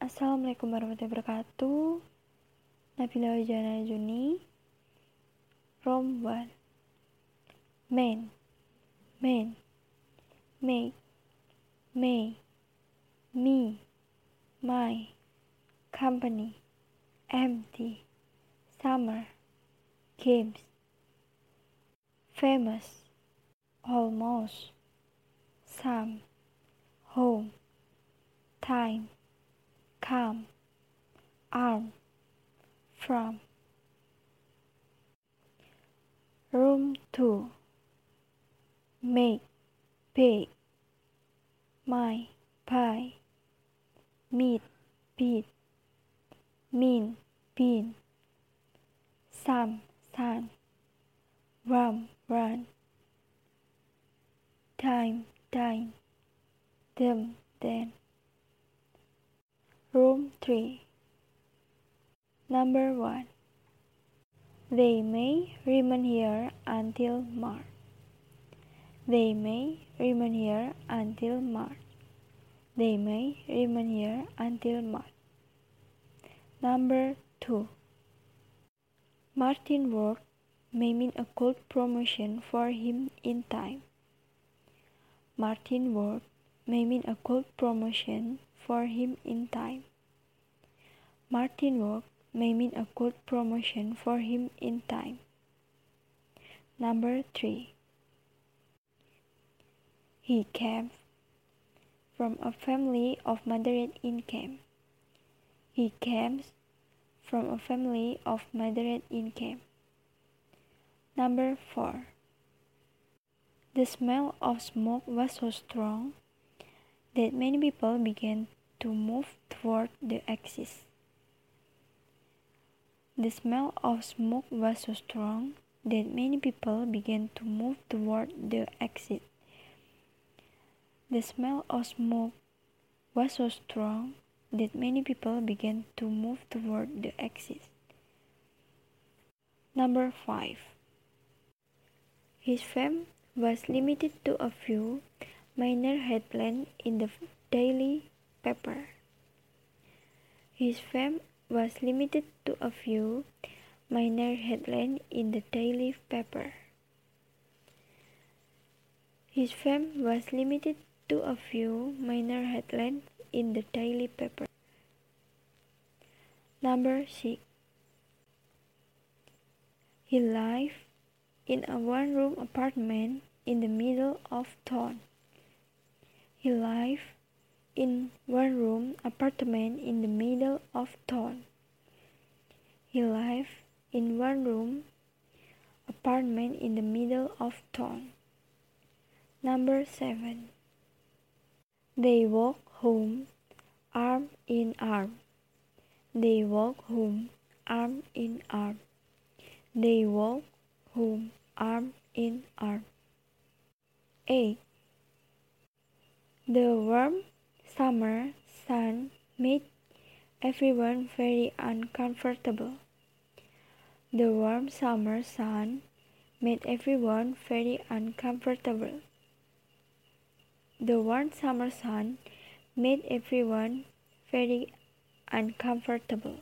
Assalamualaikum warahmatullahi wabarakatuh. Nabila Jana Juni. Room 1. Man. Man. Make. May. Me. My. Company. Empty. Summer. Games. Famous. Almost. Some. Home. Time. Come. Arm. From. Room 2. Make. Pay. My. Pie. Meet. Beat. Mean. Bean. Some. Sun. Rum. Run. Time. Dine. Them. Then. Room 3. Number 1. They may remain here until March. They may remain here until March. They may remain here until March. Number 2. Martin work may mean a good promotion for him in time. Martin work may mean a good promotion for him in time. Martin work may mean a good promotion for him in time. Number 3. He came from a family of moderate income. He came from a family of moderate income. Number 4. The smell of smoke was so strong that many people began to move toward the exit. The smell of smoke was so strong that many people began to move toward the exit. The smell of smoke was so strong that many people began to move toward the exit. Number 5. His fame was limited to a few minor headline in the daily paper. His fame was limited to a few minor headlines in the daily paper. His fame was limited to a few minor headlines in the daily paper. Number 6. He lived in a one room apartment in the middle of town. He lived in one room apartment in the middle of town. He lived in one room apartment in the middle of town. Number 7. They walk home arm in arm. They walk home arm in arm. They walk home arm in arm. 8. The warm summer sun made everyone very uncomfortable. The warm summer sun made everyone very uncomfortable. The warm summer sun made everyone very uncomfortable.